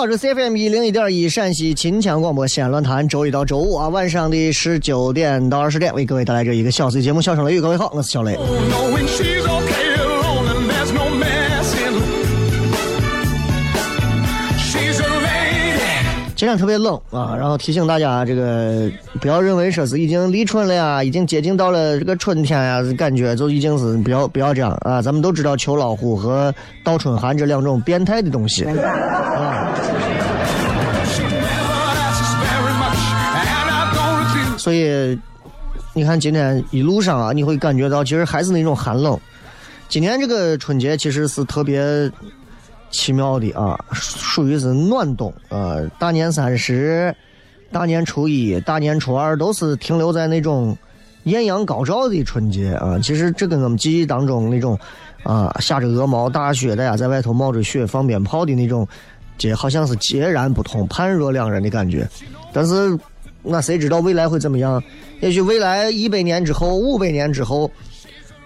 我，是 CFM 一零一点一陕西秦腔广播西安论坛，周一到周五啊晚上的十九点到二十点为各位带来这一个小时节目《笑声雷雨》。各位好，我是小雷。今天特别冷啊，然后提醒大家，这个不要认为说是已经立春了呀，已经接近到了这个春天呀，感觉就已经是不要不要这样啊。咱们都知道秋老虎和倒春寒这两种变态的东西啊。所以你看今天一路上啊，你会感觉到其实还是那种寒冷。今年这个春节其实是特别奇妙的啊，属于是暖冬啊。大年三十、大年初一、大年初二都是停留在那种艳阳高照的春节啊。其实这跟我们记忆当中那种啊下着鹅毛大雪，大家在外头冒着雪放鞭炮的那种节，好像是截然不同、判若两人的感觉。但是那谁知道未来会怎么样？也许未来一百年之后、五百年之后，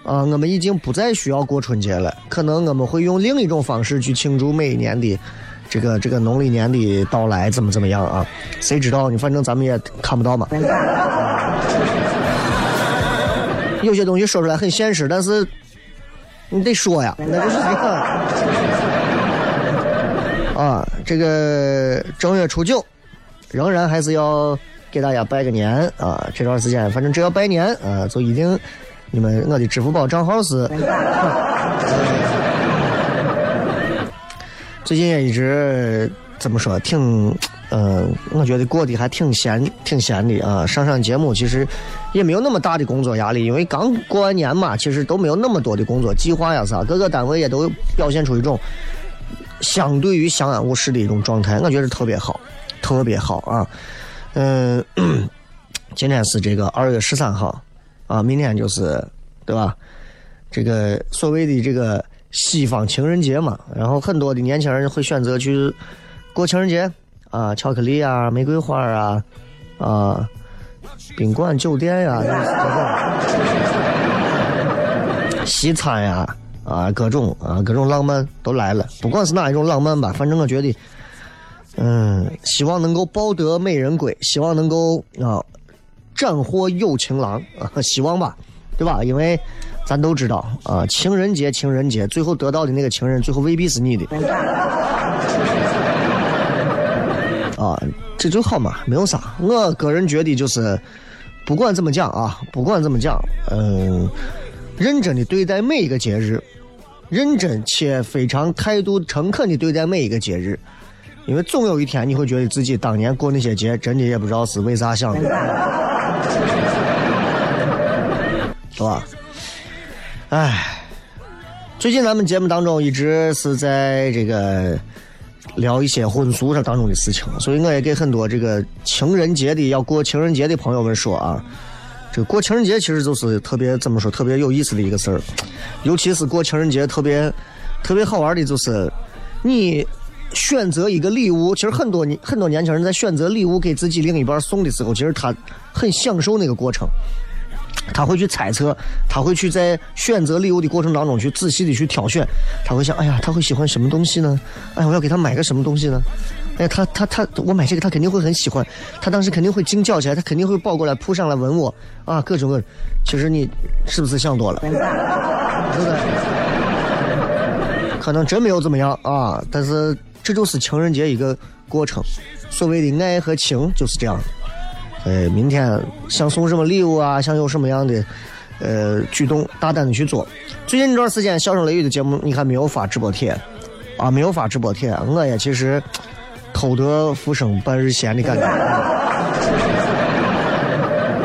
啊，我们已经不再需要过春节了，可能我们会用另一种方式去庆祝每一年的这个这个农历年的到来，怎么怎么样啊？谁知道呢？反正咱们也看不到嘛。有些东西说出来很现实，但是你得说呀，那就是这个啊，这个正月初九，仍然还是要给大家拜个年啊！这段时间，反正只要拜年啊，就一定你们我的支付宝账号是。最近也一直怎么说，挺，呃，我觉得过得还挺闲，挺闲的啊。上上节目其实也没有那么大的工作压力，因为刚过完年嘛，其实都没有那么多的工作计划呀啥，各个单位也都表现出一种相对于相安无事的一种状态，我觉得特别好，特别好啊。嗯，今天是这个二月十三号啊，明天就是对吧？这个所谓的这个西方情人节嘛，然后很多的年轻人会选择去过情人节啊，巧克力啊，玫瑰花啊，啊，宾馆酒店呀、西餐呀、啊，各种啊，各种浪漫都来了。不管是哪一种浪漫吧，反正我觉得，嗯，希望能够抱得美人归，希望能够啊，斩获有情郎啊，希望吧，对吧？因为咱都知道啊，情人节，情人节，最后得到的那个情人，最后未必是你的。啊，这就好嘛，没有啥。我个人觉得就是，不管怎么讲啊，不管怎么讲，嗯，认真的对待每一个节日，认真且非常态度诚恳的对待每一个节日，因为总有一天你会觉得自己当年过那些节，真的也不知道是为啥想的，是吧？哎，最近咱们节目当中一直是在这个聊一些婚俗上当中的事情，所以我也给很多这个情人节的要过情人节的朋友们说啊，这个过情人节其实就是特别怎么说特别有意思的一个事儿，尤其是过情人节特别特别好玩的就是你选择一个礼物，其实很多年很多年轻人在选择礼物给自己另一半送的时候，其实他很享受那个过程。他会去猜测，他会去在选择礼物的过程当中去仔细的去挑选，他会想，哎呀，他会喜欢什么东西呢？哎，我要给他买个什么东西呢？哎，他他他，我买这个他肯定会很喜欢，他当时肯定会惊叫起来，他肯定会抱过来扑上来吻我啊，各种各，其实你是不是想多了？对不对？可能真没有怎么样啊，但是这就是情人节一个过程，所谓的爱和情就是这样。呃，明天想送什么礼物啊？想有什么样的呃举动，大胆的去做。最近这段时间，笑声雷雨的节目，你看没有发直播贴啊？没有发直播贴，我也其实偷得浮生半日闲的感觉。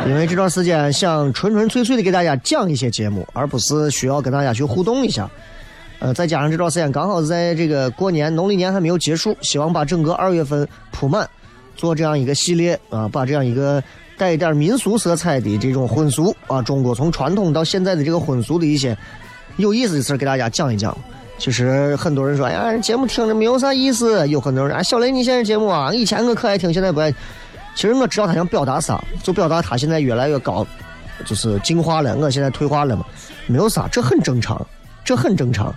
因为这段时间想纯纯粹粹的给大家讲一些节目，而不是需要跟大家去互动一下。呃，再加上这段时间刚好在这个过年，农历年还没有结束，希望把整个二月份铺满。做这样一个系列啊，把这样一个带一点民俗色彩的这种婚俗啊，中国从传统到现在的这个婚俗的一些有意思的事给大家讲一讲。其实很多人说，哎呀，节目听着没有啥意思。有很多人啊，小雷你现在节目啊，以前我可爱听，现在不爱。其实我知道他想表达啥，就表达他现在越来越高，就是进化了。我现在退化了嘛，没有啥，这很正常，这很正常。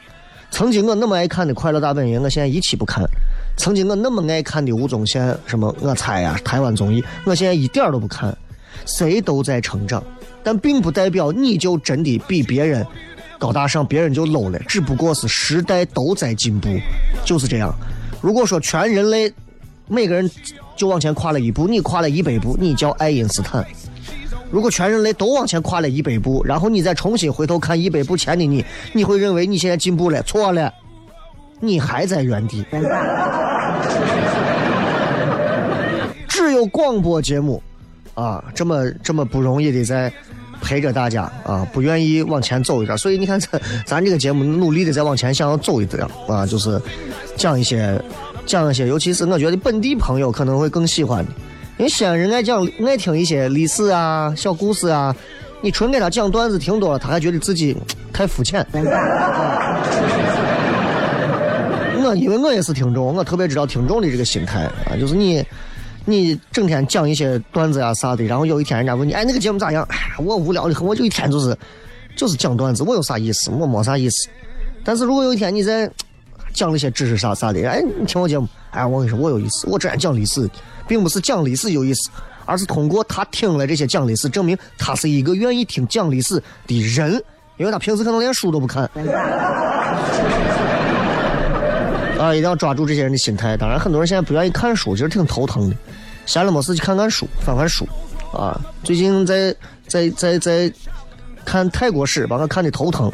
曾经我那么爱看的《快乐大本营》，我现在一期不看。曾经我那么爱看的吴宗宪什么我猜呀台湾综艺，我现在一点都不看。谁都在成长，但并不代表你就真的比别人高大上，别人就 low 了。只不过是时代都在进步，就是这样。如果说全人类每个人就往前跨了一步，你跨了一百步，你叫爱因斯坦。如果全人类都往前跨了一百步，然后你再重新回头看一百步前的你，你会认为你现在进步了？错了。你还在原地，只有广播节目啊，这么这么不容易的在陪着大家啊，不愿意往前走一点，所以你看咱咱这个节目努力的在往前想要走一点啊，就是讲一些讲一些，尤其是我觉得本地朋友可能会更喜欢的，因为西安人爱讲爱听一些历史啊、小故事啊，你纯给他讲段子听多了，他还觉得自己太肤浅。我因为我也是听众，我特别知道听众的这个心态啊，就是你，你整天讲一些段子呀啥的，然后有一天人家问你，哎，那个节目咋样？哎，我无聊的很，我就一天就是，就是讲段子，我有啥意思？我没啥意思。但是如果有一天你在讲那些知识啥啥的，哎，你听我节目，哎，我跟你说，我有意思。我这样讲历史，并不是讲历史有意思，而是通过他听了这些讲历史，证明他是一个愿意听讲历史的人，因为他平时可能连书都不看。啊，一定要抓住这些人的心态。当然，很多人现在不愿意看书，其实挺头疼的。闲了没事去看看书，翻翻书。啊，最近在在在在看泰国史，把我看的头疼。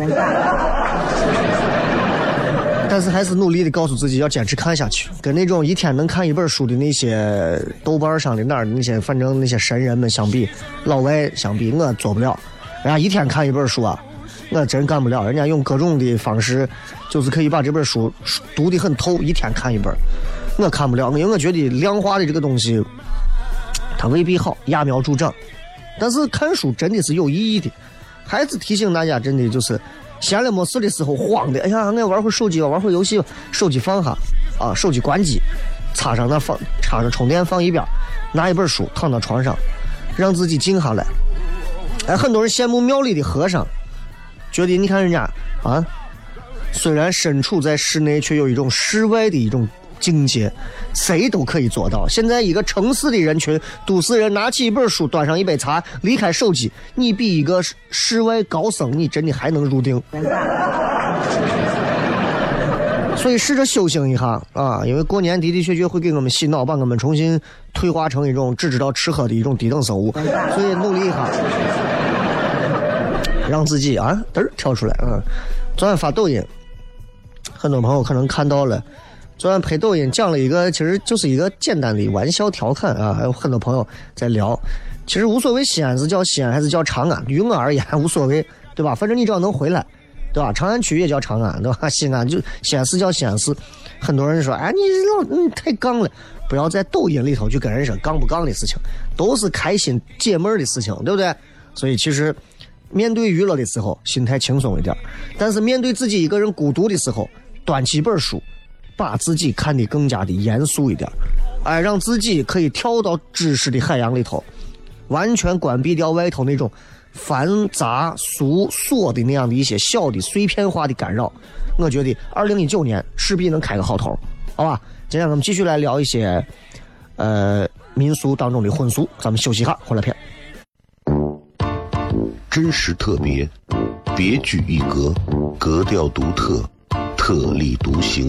但是还是努力的告诉自己要坚持看下去。跟那种一天能看一本书的那些豆瓣上的哪儿那些，反正那些神人们相比，老外相比，我做不了。人家一天看一本书啊。我真干不了，人家用各种的方式，就是可以把这本书读得很透，一天看一本。我看不了，因为我觉得量化的这个东西，它未必好，揠苗助长。但是看书真的是有意义的。还是提醒大家，真的就是闲了没事的时候慌的，哎呀，我玩会手机吧，玩会游戏吧，手机放下，啊，手机关机，插上那放，插上充电放一边，拿一本书躺到床上，让自己静下来。哎，很多人羡慕庙里的和尚。觉得你看人家啊，虽然身处在室内，却有一种室外的一种境界，谁都可以做到。现在一个城市的人群，都市人拿起一本书，端上一杯茶，离开手机，你比一个室外高僧，你真的还能入定？所以试着修行一下啊，因为过年的的确确会给我们洗脑，把我们重新退化成一种只知道吃喝的一种低等生物，所以努力一下，让自己啊嘚儿跳出来啊。昨天发抖音，很多朋友可能看到了。昨天拍抖音讲了一个，其实就是一个简单的玩笑调侃啊，还有很多朋友在聊。其实无所谓西安是叫西安还是叫长安，于我而言无所谓，对吧？反正你只要能回来，对吧？长安区也叫长安，对吧？西安就西安市叫西安市。很多人说，哎，你老你太杠了，不要在抖音里头去跟人说杠不杠的事情，都是开心解闷的事情，对不对？所以其实面对娱乐的时候，心态轻松一点；但是面对自己一个人孤独的时候，端起一本书。把自己看得更加的严肃一点，哎，让自己可以跳到知识的海洋里头，完全关闭掉外头那种繁杂俗琐的那样的一些小的碎片化的干扰。我觉得二零一九年势必能开个好头，好吧？今天我们继续来聊一些呃民俗当中的婚俗，咱们休息一下，回来片。真实特别，别具一格，格调独特，特立独行。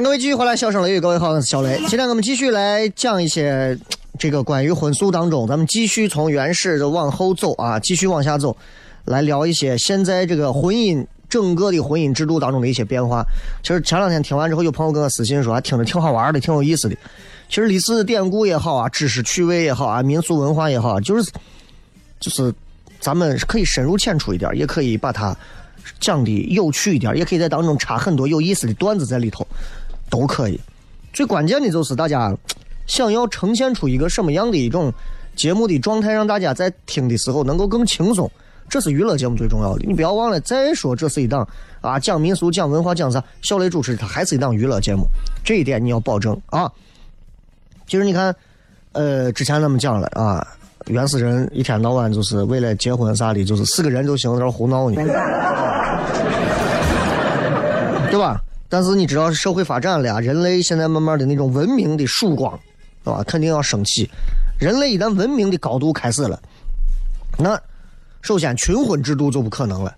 迎各位继续回来，笑声雷雨，各位好，我是小雷。今天我们继续来讲一些这个关于婚俗当中，咱们继续从原始的往后走啊，继续往下走，来聊一些现在这个婚姻整个的婚姻制度当中的一些变化。其实前两天听完之后，有朋友跟我私信说，还听着挺好玩的，挺有意思的。其实历史典故也好啊，知识趣味也好啊，民俗文化也好，就是就是咱们可以深入浅出一点，也可以把它讲的有趣一点，也可以在当中插很多有意思的段子在里头。都可以，最关键的就是大家想要呈现出一个什么样的一种节目的状态，让大家在听的时候能够更轻松，这是娱乐节目最重要的。你不要忘了，再说这是一档啊讲民俗、讲文化、讲啥，小雷主持它还是一档娱乐节目，这一点你要保证啊。其实你看，呃，之前咱们讲了啊，原始人一天到晚就是为了结婚啥的，就是四个人就行，在那胡闹呢，但是你知道社会发展了呀，人类现在慢慢的那种文明的曙光，是吧？肯定要升起。人类一旦文明的高度开始了，那首先群婚制度就不可能了。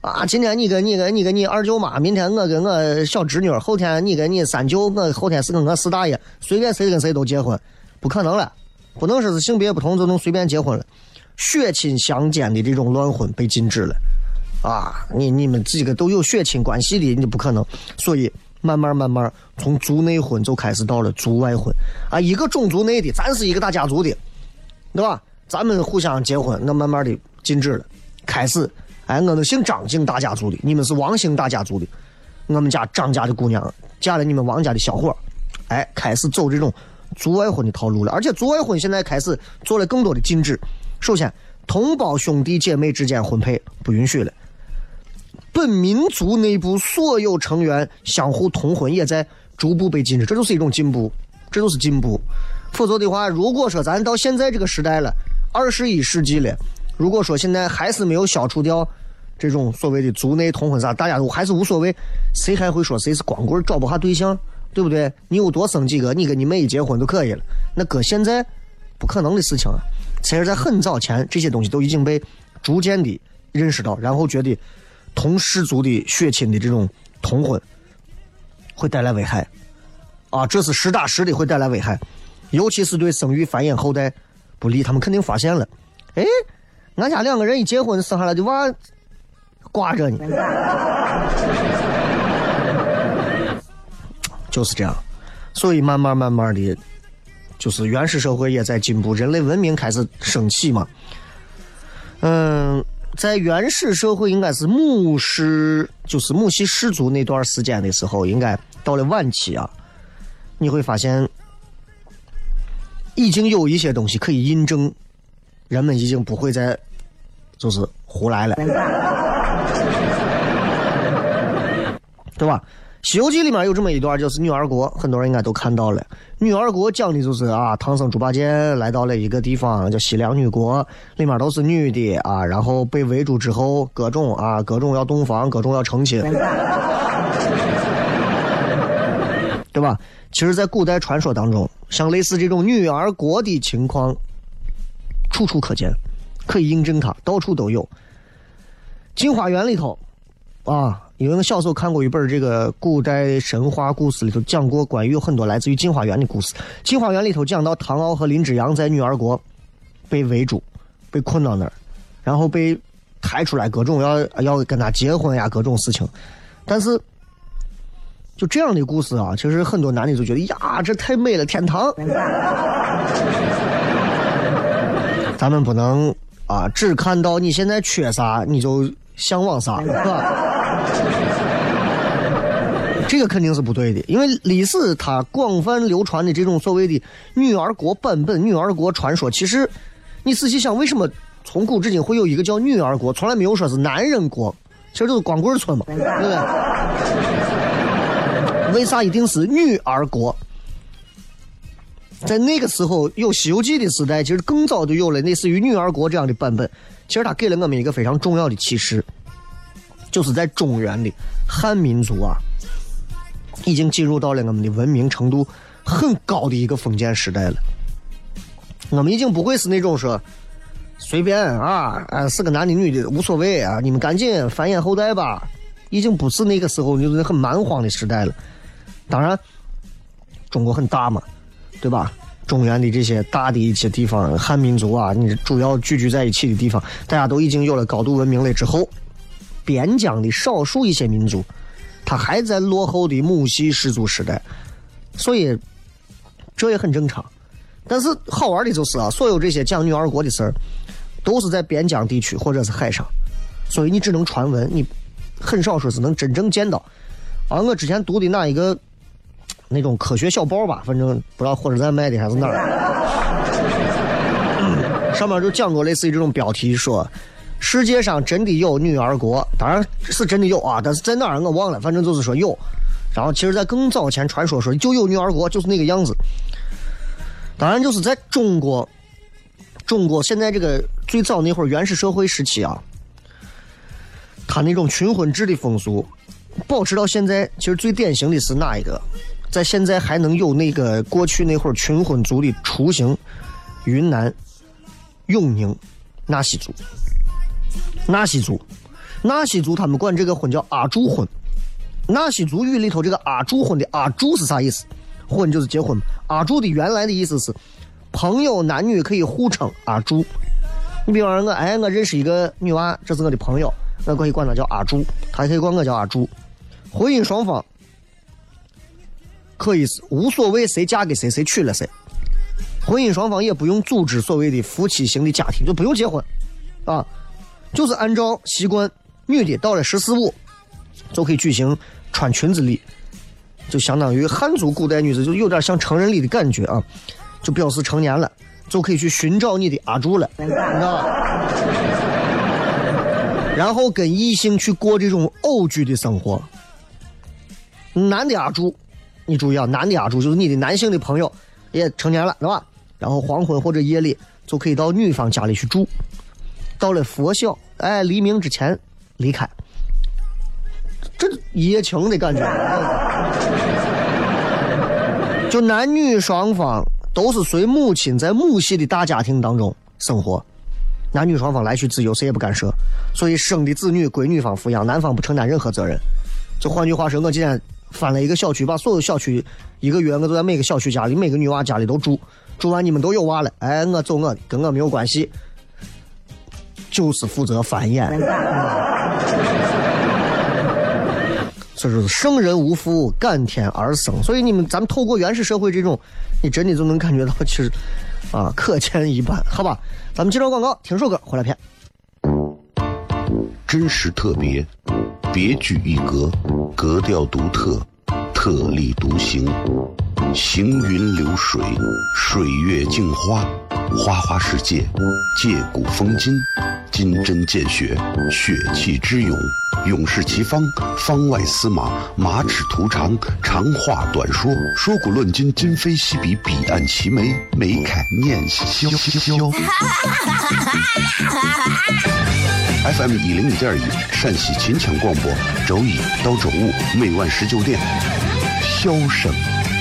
啊，今天你跟你跟你跟你二舅妈，明天我跟我小侄女，后天你跟你三舅，我后天是跟我四大爷，随便谁跟谁都结婚，不可能了。不能说是性别不同就能随便结婚了，血亲相间的这种乱婚被禁止了。啊，你你们几个都有血亲关系的，你不可能。所以慢慢慢慢，从族内婚就开始到了族外婚。啊，一个种族内的，咱是一个大家族的，对吧？咱们互相结婚，那慢慢的禁止了。开始，哎，我们姓张，姓大家族的，你们是王姓大家族的，我们家张家的姑娘嫁了你们王家的小伙，哎，开始走这种族外婚的套路了。而且族外婚现在开始做了更多的禁止。首先，同胞兄弟姐妹之间婚配不允许了。本民族内部所有成员相互通婚也在逐步被禁止，这就是一种进步，这就是进步。否则的话，如果说咱到现在这个时代了，二十一世纪了，如果说现在还是没有消除掉这种所谓的族内通婚啥，大家都还是无所谓，谁还会说谁是光棍找不下对象，对不对？你有多生几个，你跟你妹一结婚就可以了。那搁现在不可能的事情啊！其实，在很早前，这些东西都已经被逐渐的认识到，然后觉得同氏族的血亲的这种通婚会带来危害啊，这是实打实的会带来危害。尤其是对生育繁衍后代不利，他们肯定发现了。哎，俺家两个人一结婚生下来的娃挂着呢，就是这样。所以慢慢慢慢的，就是原始社会也在进步，人类文明开始升起嘛。嗯，在原始社会应该是母氏，就是母系氏族那段时间的时候，应该到了晚期啊，你会发现。已经有一些东西可以印证，人们已经不会再就是胡来了，对吧？《西游记》里面有这么一段，就是女儿国，很多人应该都看到了。女儿国讲的就是啊，唐僧猪八戒来到了一个地方叫西凉女国，里面都是女的啊，然后被围住之后，各种啊，各种要洞房，各种要成亲，对吧？其实，在古代传说当中，像类似这种女儿国的情况，处处可见，可以印证它，到处都有。《镜花缘》里头，啊，因为我小时候看过一本这个古代神话故事，里头讲过关于有很多来自于《镜花缘》的故事。《镜花缘》里头讲到唐敖和林之阳在女儿国被围住，被困到那儿，然后被抬出来，各种要要跟他结婚呀，各种事情，但是。就这样的故事啊，其实很多男的就觉得呀，这 太美了，天堂。咱们不能啊，只看到你现在缺啥，你就向往啥，是吧？这个肯定是不对的，因为历史它广泛流传的这种所谓的女儿国版本、女儿国传说，其实你仔细想，为什么从古至今会有一个叫女儿国，从来没有说是男人国？其实就是光棍村嘛，对不对？为啥一定是女儿国？在那个时候有《西游记》的时代，其实更早就有了类似于女儿国这样的版本。其实它给了我们一个非常重要的启示，就是在中原的汉民族啊，已经进入到了我们的文明程度很高的一个封建时代了。我们已经不会是那种说随便啊，啊是个男的女的无所谓啊，你们赶紧繁衍后代吧。已经不是那个时候就是很蛮荒的时代了。当然，中国很大嘛，对吧？中原的这些大的一些地方，汉民族啊，你主要聚居在一起的地方，大家都已经有了高度文明了之后，边疆的少数一些民族，他还在落后的母系氏族时代，所以这也很正常。但是好玩的就是啊，所有这些讲女儿国的事儿，都是在边疆地区或者是海上，所以你只能传闻，你很少说是能真正见到。而，我之前读的哪一个那种科学小报吧，反正不知道火车站卖的还是哪儿，上面就讲过类似于这种标题，说世界上真的有女儿国，当然是真的有啊，但是在哪儿我忘了，反正就是说有。然后其实，在更早前传说说就有女儿国，就是那个样子。当然就是在中国，中国现在这个最早那会儿原始社会时期啊，他那种群婚制的风俗。保持到现在，其实最典型的是哪一个？在现在还能有那个过去那会儿群婚族的雏形，云南永宁纳西族。纳西族，纳西族他们管这个婚叫阿柱婚。纳西族语里头这个阿柱婚的阿柱是啥意思？婚就是结婚。阿柱的原来的意思是朋友男女可以互称阿柱。你比方说我哎，我认识一个女娃，这是我的朋友，我可以管她叫阿柱，她也可以管我叫阿柱。婚姻双方可以是无所谓谁嫁给谁，谁娶了谁。婚姻双方也不用组织所谓的夫妻型的家庭，就不用结婚，啊，就是按照习惯女的到了十四五就可以举行穿裙子礼，就相当于汉族古代女子就有点像成人礼的感觉啊，就表示成年了，就可以去寻找你的阿柱了，你知道吧？然后跟异性去过这种偶居的生活。男的阿柱，你注意啊，男的阿柱就是你的男性的朋友也成年了，对吧？然后黄昏或者夜里就可以到女方家里去住，到了佛晓，哎，黎明之前离开，这一夜情的感觉。就男女双方都是随母亲在母系的大家庭当中生活，男女双方来去自由，谁也不干涉，所以生的子女归女方抚养，男方不承担任何责任。就换句话说，我今天翻了一个小区，把所有小区一个月我都在每个小区家里、每个女娃家里都住，住完你们都有娃了，哎，我走我的，跟我没有关系，就是负责繁衍。所以说，生人无父，感天而生。所以你们，咱们透过原始社会这种，你真的就能感觉到，其实啊，可见一斑，好吧？咱们接着广告，听首歌，回来片。真实特别，别具一格，格调独特，特立独行，行云流水，水月镜花，花花世界，借古风今，金针见血，血气之勇，勇士齐方，方外司马，马齿图长，长话短说，说古论今，今非昔比，彼岸齐眉，眉开念萧萧。FM 一零五点一，陕西秦腔广播，周一到周五每晚十九点，萧声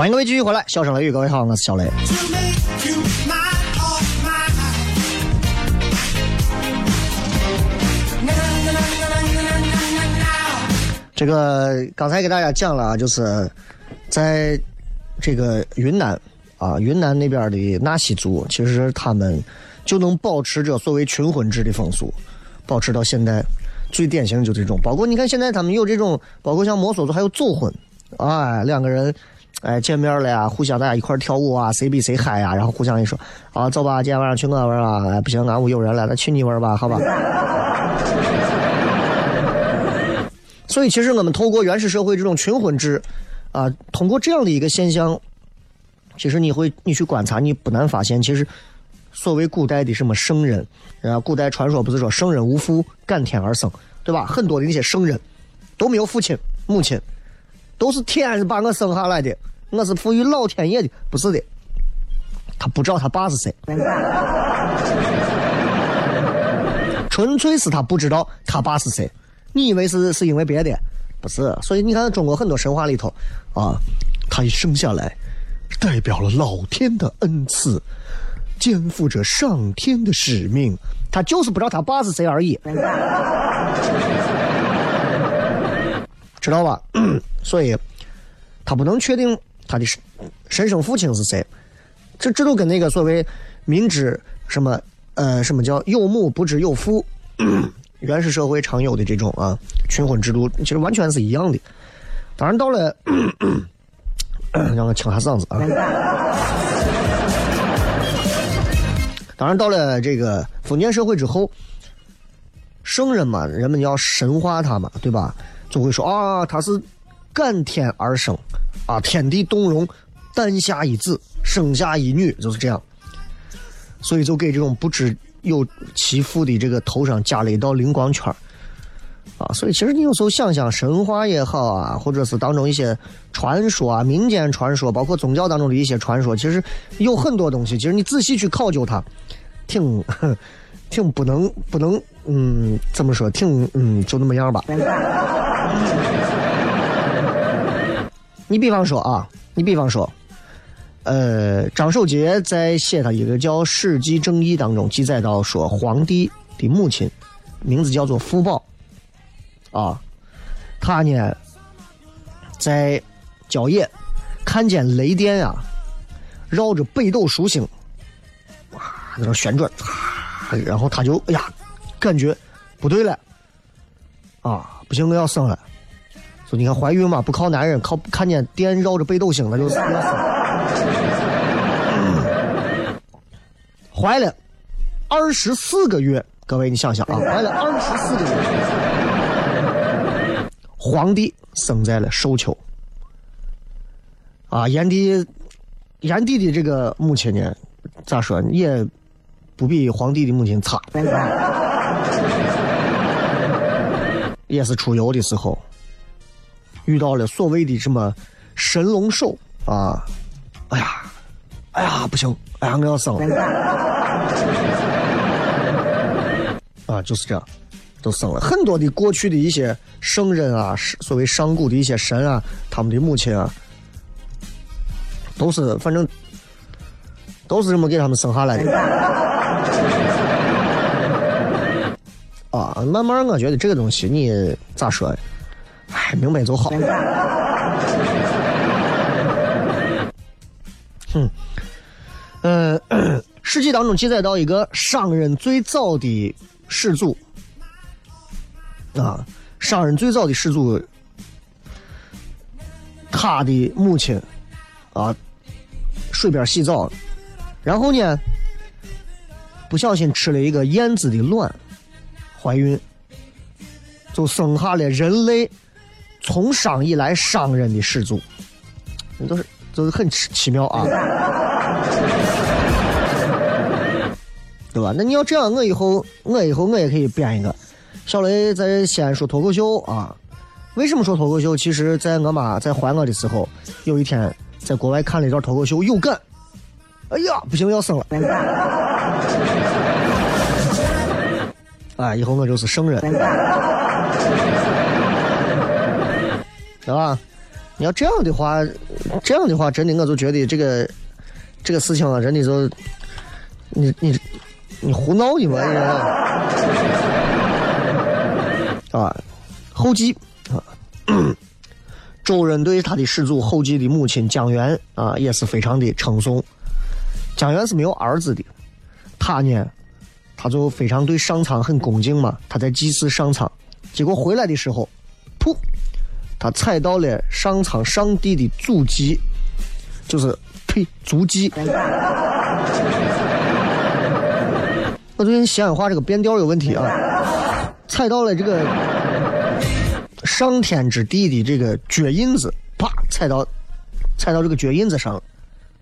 欢迎各位继续回来，笑声雷雨，各位好，我是小雷。这个刚才给大家讲了啊，就是在这个云南啊，云南那边的纳西族，其实他们就能保持着所谓群婚制的风俗，保持到现在。最典型就这种，包括你看现在他们有这种，包括像摩梭族还有走婚，哎，两个人。哎，见面了呀，互相大家一块跳舞啊，谁比谁嗨呀，然后互相一说，啊，走吧，今天晚上去我玩啊，哎，不行，俺屋有人了，那去你玩吧，好吧。所以，其实我们透过原始社会这种群婚制，啊，通过这样的一个现象，其实你会你去观察，你不难发现，其实所谓古代的什么圣人，啊，古代传说不是说圣人无父，感天而生，对吧？很多的那些圣人都没有父亲、母亲，都是天是把我生下来的。我是赋予老天爷的，不是的，他不知道他爸是谁，纯粹是他不知道他爸是谁。你以为是是因为别的？不是。所以你看中国很多神话里头，啊，他一生下来，代表了老天的恩赐，肩负着上天的使命，他就是不知道他爸是谁而已，知道吧？所以，他不能确定。他的神生父亲是谁？这这都跟那个所谓明知什么呃什么叫有母不知有父，原始社会常有的这种啊群婚制度，其实完全是一样的。当然到了，让我清下嗓子啊。当然到了这个封建社会之后，圣人嘛，人们要神化他嘛，对吧？就会说啊，他是感天而生，啊，天地动容，诞下一子，生下一女，就是这样。所以就给这种不知有其父的这个头上加了一道灵光圈啊。所以其实你有时候想想，神话也好啊，或者是当中一些传说啊、民间传说，包括宗教当中的一些传说，其实有很多东西，其实你仔细去考究它，挺 挺不能不能，嗯，怎么说？挺嗯，就那么样吧。你比方说啊，你比方说，呃，张守节在写他一个叫《史记正义》当中记载到说，皇帝的母亲名字叫做傅宝，啊，他呢在郊野看见雷电啊、绕着北斗疏星，哇，在那旋转，然后他就哎呀，感觉不对了，啊，不行，我要生了。说你看怀孕嘛，不靠男人，靠看见电绕着北斗星，那就是要生。怀了二十四个月，各位你想想啊，怀了二十四个月，皇帝生在了寿丘。啊，炎帝，炎帝的这个母亲呢，咋说也不比皇帝的母亲差，也是出游的时候遇到了所谓的什么神龙兽啊，哎呀，哎呀不行，哎呀我要生了，啊就是这样，都生了很多的过去的一些圣人啊，是所谓上古的一些神啊，他们的母亲啊。都是，反正都是这么给他们生下来的。啊，慢慢我觉得这个东西你咋说？哎，明白就好。哼，呃，《史记》当中记载到一个商人最早的始祖啊，商人最早的始祖，他的母亲啊。水边洗澡，然后呢，不小心吃了一个燕子的卵，怀孕，就生下了人类从商以来商人的始祖，都是都是很奇奇妙啊，对吧？那你要这样，我以后我以后我也可以编一个。小雷在西安说脱口秀啊，为什么说脱口秀？其实，在我妈在怀我的时候，有一天。在国外看了一段脱口秀，有感。哎呀，不行，要生了！哎，以后我就是圣人，对吧？你要这样的话，这样的话，真的我就觉得这个这个事情啊，真的就你你你胡闹呢嘛！啊，后继啊。周人对他的始祖后继的母亲姜元啊，也是非常的称颂。姜元是没有儿子的，他呢，他就非常对上苍很恭敬嘛。他在祭祀上苍，结果回来的时候，噗，他踩到了上苍上帝的祖迹，就是呸，足迹。我最近西安话这个变调有问题啊，踩到了这个。上天之地的这个脚印子，啪踩到，踩到这个脚印子上了，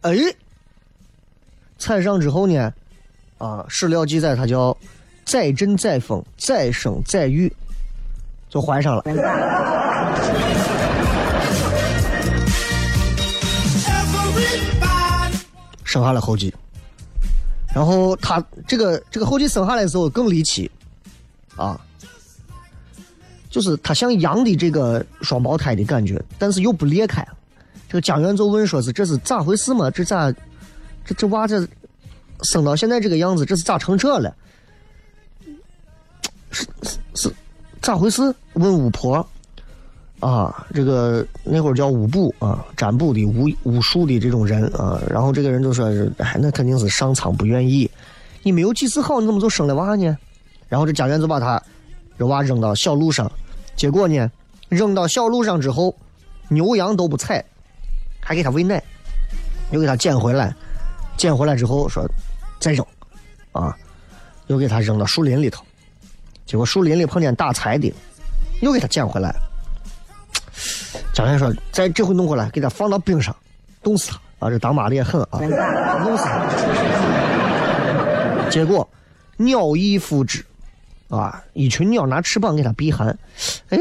哎，踩上之后呢，啊，史料记载他叫载震载风载生载育，就怀上了，生下了后继，然后他这个这个后继生下来的时候更离奇，啊。就是他像羊的这个双胞胎的感觉，但是又不裂开。这个江源就问说：“是这是咋回事嘛？这咋这这娃这生到现在这个样子，这是咋成这了？是是是咋回事？”问巫婆，啊，这个那会儿叫巫卜啊，占卜的巫巫术的这种人啊，然后这个人就说是，哎，那肯定是上苍不愿意，你没有几次好，你怎么就生了娃呢？然后这家园就把他这娃扔到小路上，结果呢，扔到小路上之后，牛羊都不踩，还给他喂奶，又给他捡回来，捡回来之后说再扔，啊，又给他扔到树林里头，结果树林里碰见打柴的，又给他捡回来。家园说：“再这回弄过来，给他放到冰上，冻死他啊！这当妈的也狠啊，弄死他。结果鸟翼复之，啊，一群鸟拿翅膀给他避寒。哎，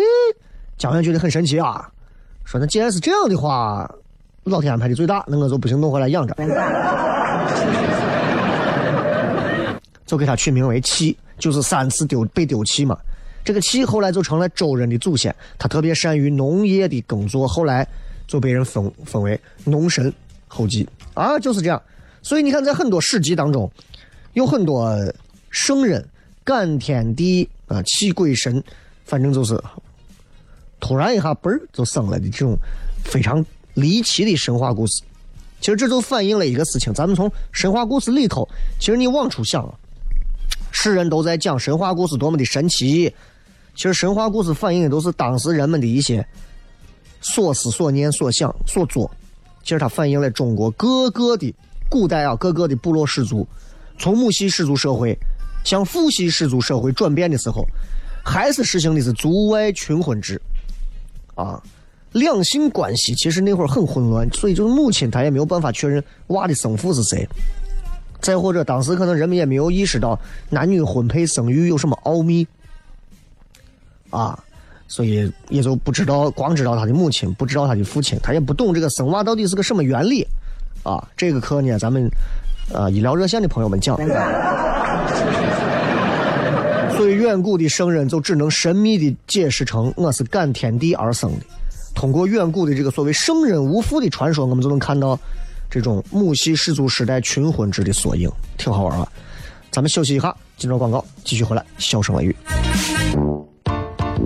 家园觉得很神奇啊，说那既然是这样的话，老天安排的最大，那我就不行，弄回来养着，就给他取名为弃，就是三次丢被丢弃嘛。”这个契后来就成了周人的祖先，他特别善于农业的耕作，后来就被人封封为农神后继啊，就是这样。所以你看，在很多史籍当中，有很多圣人感天地啊，泣鬼神，反正就是突然一下嘣儿就生了的这种非常离奇的神话故事。其实这就反映了一个事情，咱们从神话故事里头，其实你往出想，世人都在讲神话故事多么的神奇。其实神话故事反映的都是当时人们的一些所思所念所想所做。其实它反映了中国各个的古代啊，各个的部落氏族从母系氏族社会向父系氏族社会转变的时候，还是实行的是族外群婚制啊。两性关系其实那会儿很混乱，所以就是母亲她也没有办法确认娃的生父是谁。再或者当时可能人们也没有意识到男女婚配生育有什么奥秘。啊，所以也就不知道，光知道他的母亲，不知道他的父亲，他也不懂这个生娃到底是个什么原理。啊，这个课呢，咱们啊医疗热线的朋友们讲。所以远古的圣人就只能神秘的解释成我是感天地而生的。通过远古的这个所谓圣人无父的传说，我们就能看到这种母系氏族时代群婚制的缩影，挺好玩啊。咱们休息一下，进入广告，继续回来，笑声雷雨。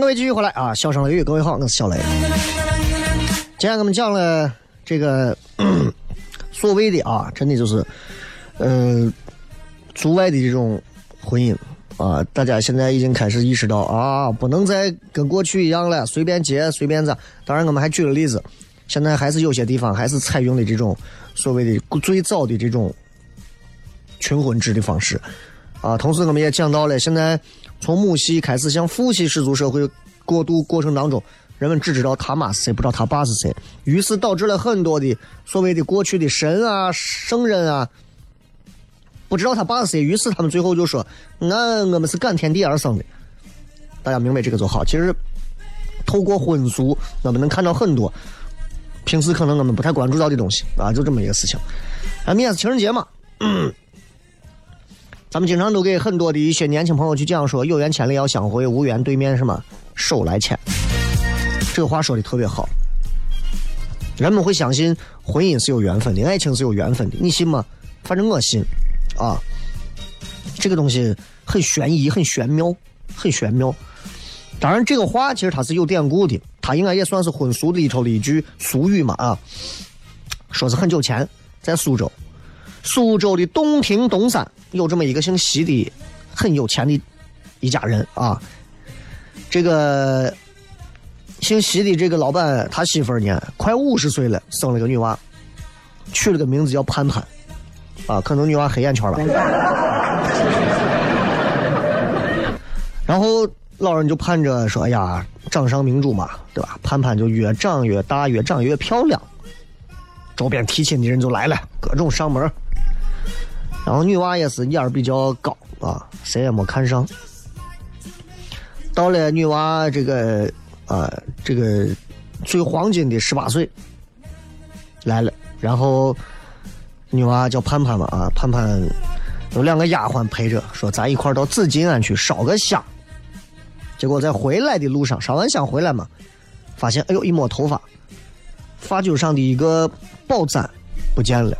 各位继续回来啊！笑声雷雨，各位好，我是小雷。今天我们讲了这个 所谓的啊，真的就是，呃，族外的这种婚姻啊，大家现在已经开始意识到啊，不能再跟过去一样了，随便结随便咋。当然，我们还举了例子，现在还是有些地方还是采用的这种所谓的最早的这种群婚制的方式啊。同时，我们也讲到了，现在从母系开始向父系氏族社会过渡过程当中，人们只知道他妈是谁，不知道他爸是谁，于是导致了很多的所谓的过去的神啊、圣人啊。不知道他爸是谁，于是他们最后就说：“那我们是感天地而生的。”大家明白这个就好。其实透过婚俗，我们能看到很多平时可能我们不太关注到的东西啊，就这么一个事情。啊，明天是情人节嘛，咱们经常都给很多的一些年轻朋友去讲说：“有缘千里要相会，无缘对面什么手来牵。”这个话说的特别好。人们会相信婚姻是有缘分的，爱情是有缘分的，你信吗？反正我信。啊，这个东西很悬疑，很玄妙，很玄妙。当然，这个话其实它是有典故的，它应该也算是婚俗里头的一句俗语嘛啊。说是很久前，在苏州，苏州的洞庭东山有这么一个姓席的很有钱的一家人啊。这个姓席的这个老板，他媳妇儿呢，快五十岁了，生了个女娃，取了个名字叫盼盼。啊，可能女娃黑眼圈吧。然后老人就盼着说：“哎呀，掌上明珠嘛，对吧？盼盼就越长越大，越长越漂亮。”周边提亲的人就来了，各种上门。然后女娃也是眼儿比较高啊，谁也没看上。到了女娃这个啊，这个最黄金的十八岁来了，然后。女娃叫盼盼嘛啊，盼盼有两个丫鬟陪着，说咱一块到紫金庵去烧个香。结果在回来的路上，烧完香回来嘛，发现哎呦一摸头发，发揪上的一个宝簪不见了。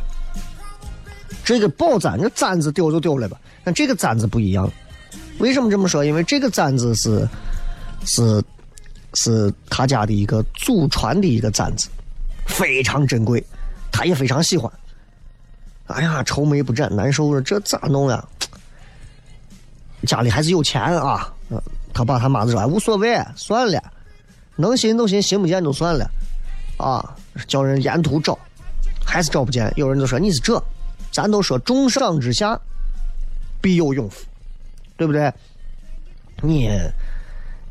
这个宝簪，那簪子丢就丢了吧，但这个簪子不一样。为什么这么说？因为这个簪子是是是他家的一个祖传的一个簪子，非常珍贵，他也非常喜欢。哎呀，愁眉不展，难受了，这咋弄呀？家里还是有钱啊。他爸他妈就说：“，无所谓，算了，能信都信，信不见就算了。”啊，叫人沿途找，还是找不见。有人就说：“你是这，咱都说重赏之下必有勇夫，对不对？你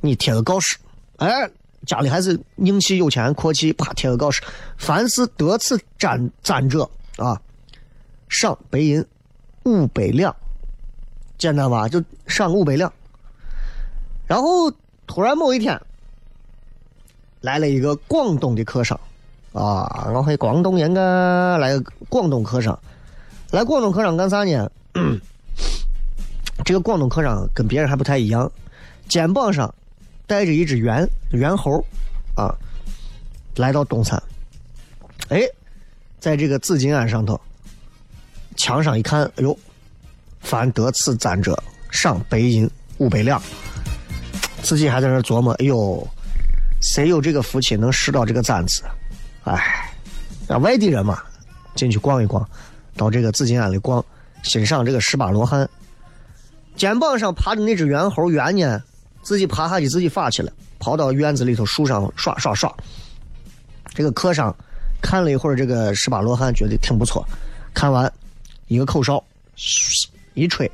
你贴个告示，哎，家里还是硬气有钱阔气，啪贴个告示，凡是得此沾沾者啊。”赏白银五百两，简单吧？就赏五百两。然后突然某一天，来了一个广东的客商，啊，我还广东人啊，来个广东客商，来广东客商干啥呢？这个广东客商跟别人还不太一样，肩膀上带着一只猿猿猴，啊，来到东山，哎，在这个紫金庵上头。墙上一看，哎呦，凡得此簪者，赏白银五百两。自己还在那琢磨，哎呦，谁有这个福气能拾到这个簪子？哎，让外地人嘛，进去逛一逛，到这个紫金庵里逛，欣赏这个十八罗汉。肩膀上爬的那只猿猴猿呢，自己爬下去，自己发去了，跑到院子里头树上耍耍耍。这个客商看了一会儿这个十八罗汉，觉得挺不错，看完。一个口哨，一吹，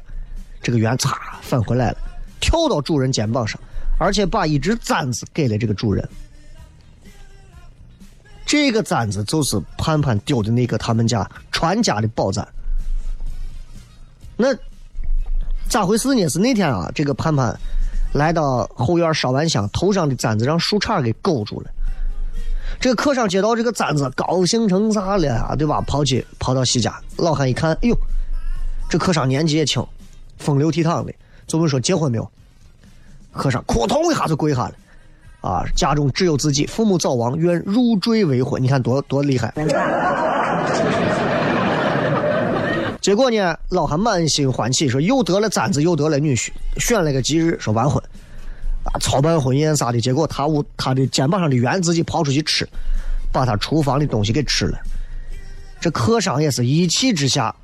这个猿嚓返回来了，跳到主人肩膀上，而且把一只簪子给了这个主人。这个簪子就是盼盼丢的那个他们家传家的宝簪。那咋回事呢？是那天啊，这个盼盼来到后院烧完香，头上的簪子让树杈给勾住了。这个客商接到这个簪子，高兴成啥了啊？对吧？跑去跑到西家，老汉一看，哎呦，这客商年纪也轻，风流倜傥的，就问说结婚没有？客商扑通一下就跪下了，啊，家中只有自己，父母早亡，愿入赘为婚。你看多多厉害！结果呢，老汉满心欢喜，说又得了簪子，又得了女婿，选了个吉日，说完婚。啊，操办婚宴啥的，结果他屋他的肩膀上的猿自己跑出去吃，把他厨房的东西给吃了。这客商也是一气之下，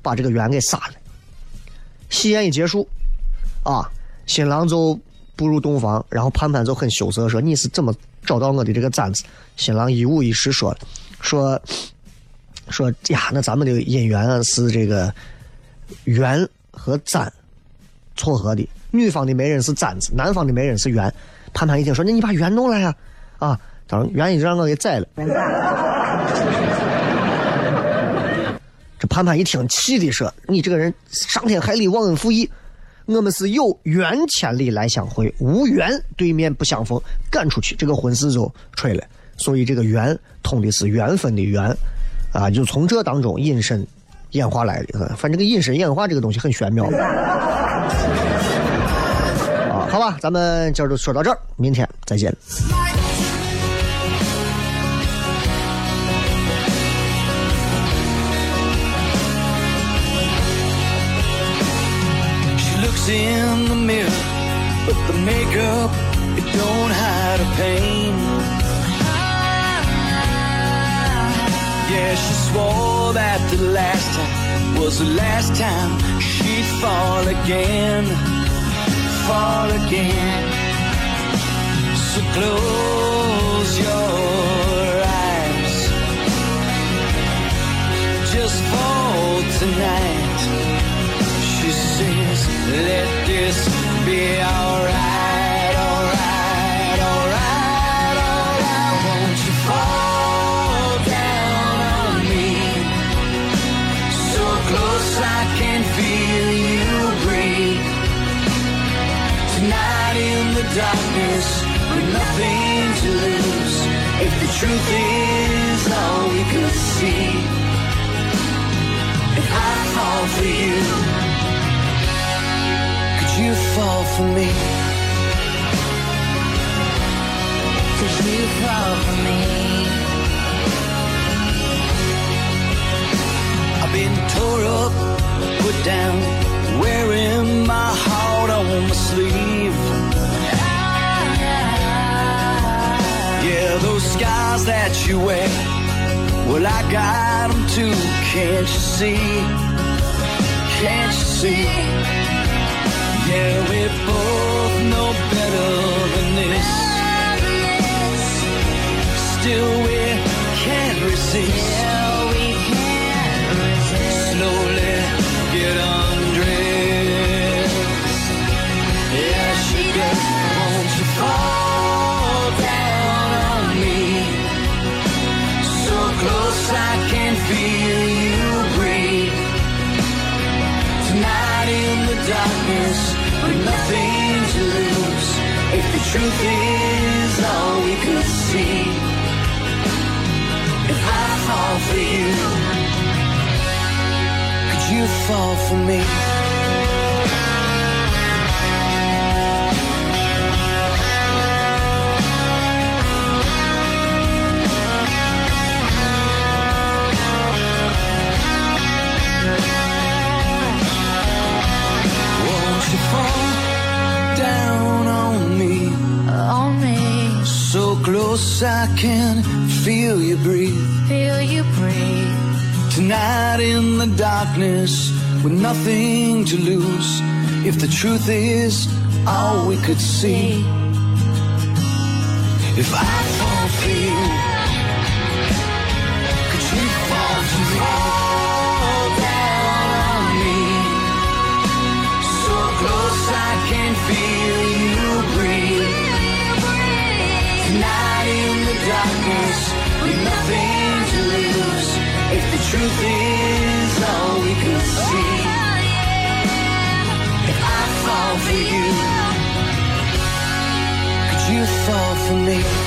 把这个猿给杀了。喜宴一结束，啊，新郎就步入洞房，然后潘潘就很羞涩说：“你是怎么找到我的这个簪子？”新郎一五一十说，说说呀，那咱们的姻缘啊是这个缘和簪撮合的，女方的媒人是簪子，男方的媒人是缘。潘潘一听说，那你把缘弄来呀？啊，当然缘已经让我给宰了。这潘潘一听，气的说：“你这个人伤天害理，忘恩负义！我们是有缘千里来相会，无缘对面不相逢，赶出去，这个婚事就吹了。所以这个缘通的是缘分的缘，啊，就从这当中引申演化来的。反正这个引申演化这个东西很玄妙。啊，好吧，咱们今儿就说到这儿，明天再见。In the mirror, but the makeup it don't hide her pain. Yeah, she swore that the last time was the last time she'd fall again, fall again. So close your eyes, just for tonight. Let this be alright, alright, alright, alright. Won't you fall down on me? So close I can feel you breathe. Tonight in the darkness, with nothing to lose. If the truth is all we could for me? Could you fall for me? I've been tore up, put down, wearing my heart on my sleeve. Yeah, those scars that you wear, well, I got them too, can't you see? Can't you see? still we can't resist. Still, we can't resist. Slowly. Nothing to lose. If the truth is all we could see, if I fall for you, could you fall for me? Nothing to lose. If the truth is all we could see. If I fall for you, could you fall to down on me. So close I can feel you breathe. Tonight in the darkness with nothing to lose. If the truth is all we could see. For you, could you fall for me?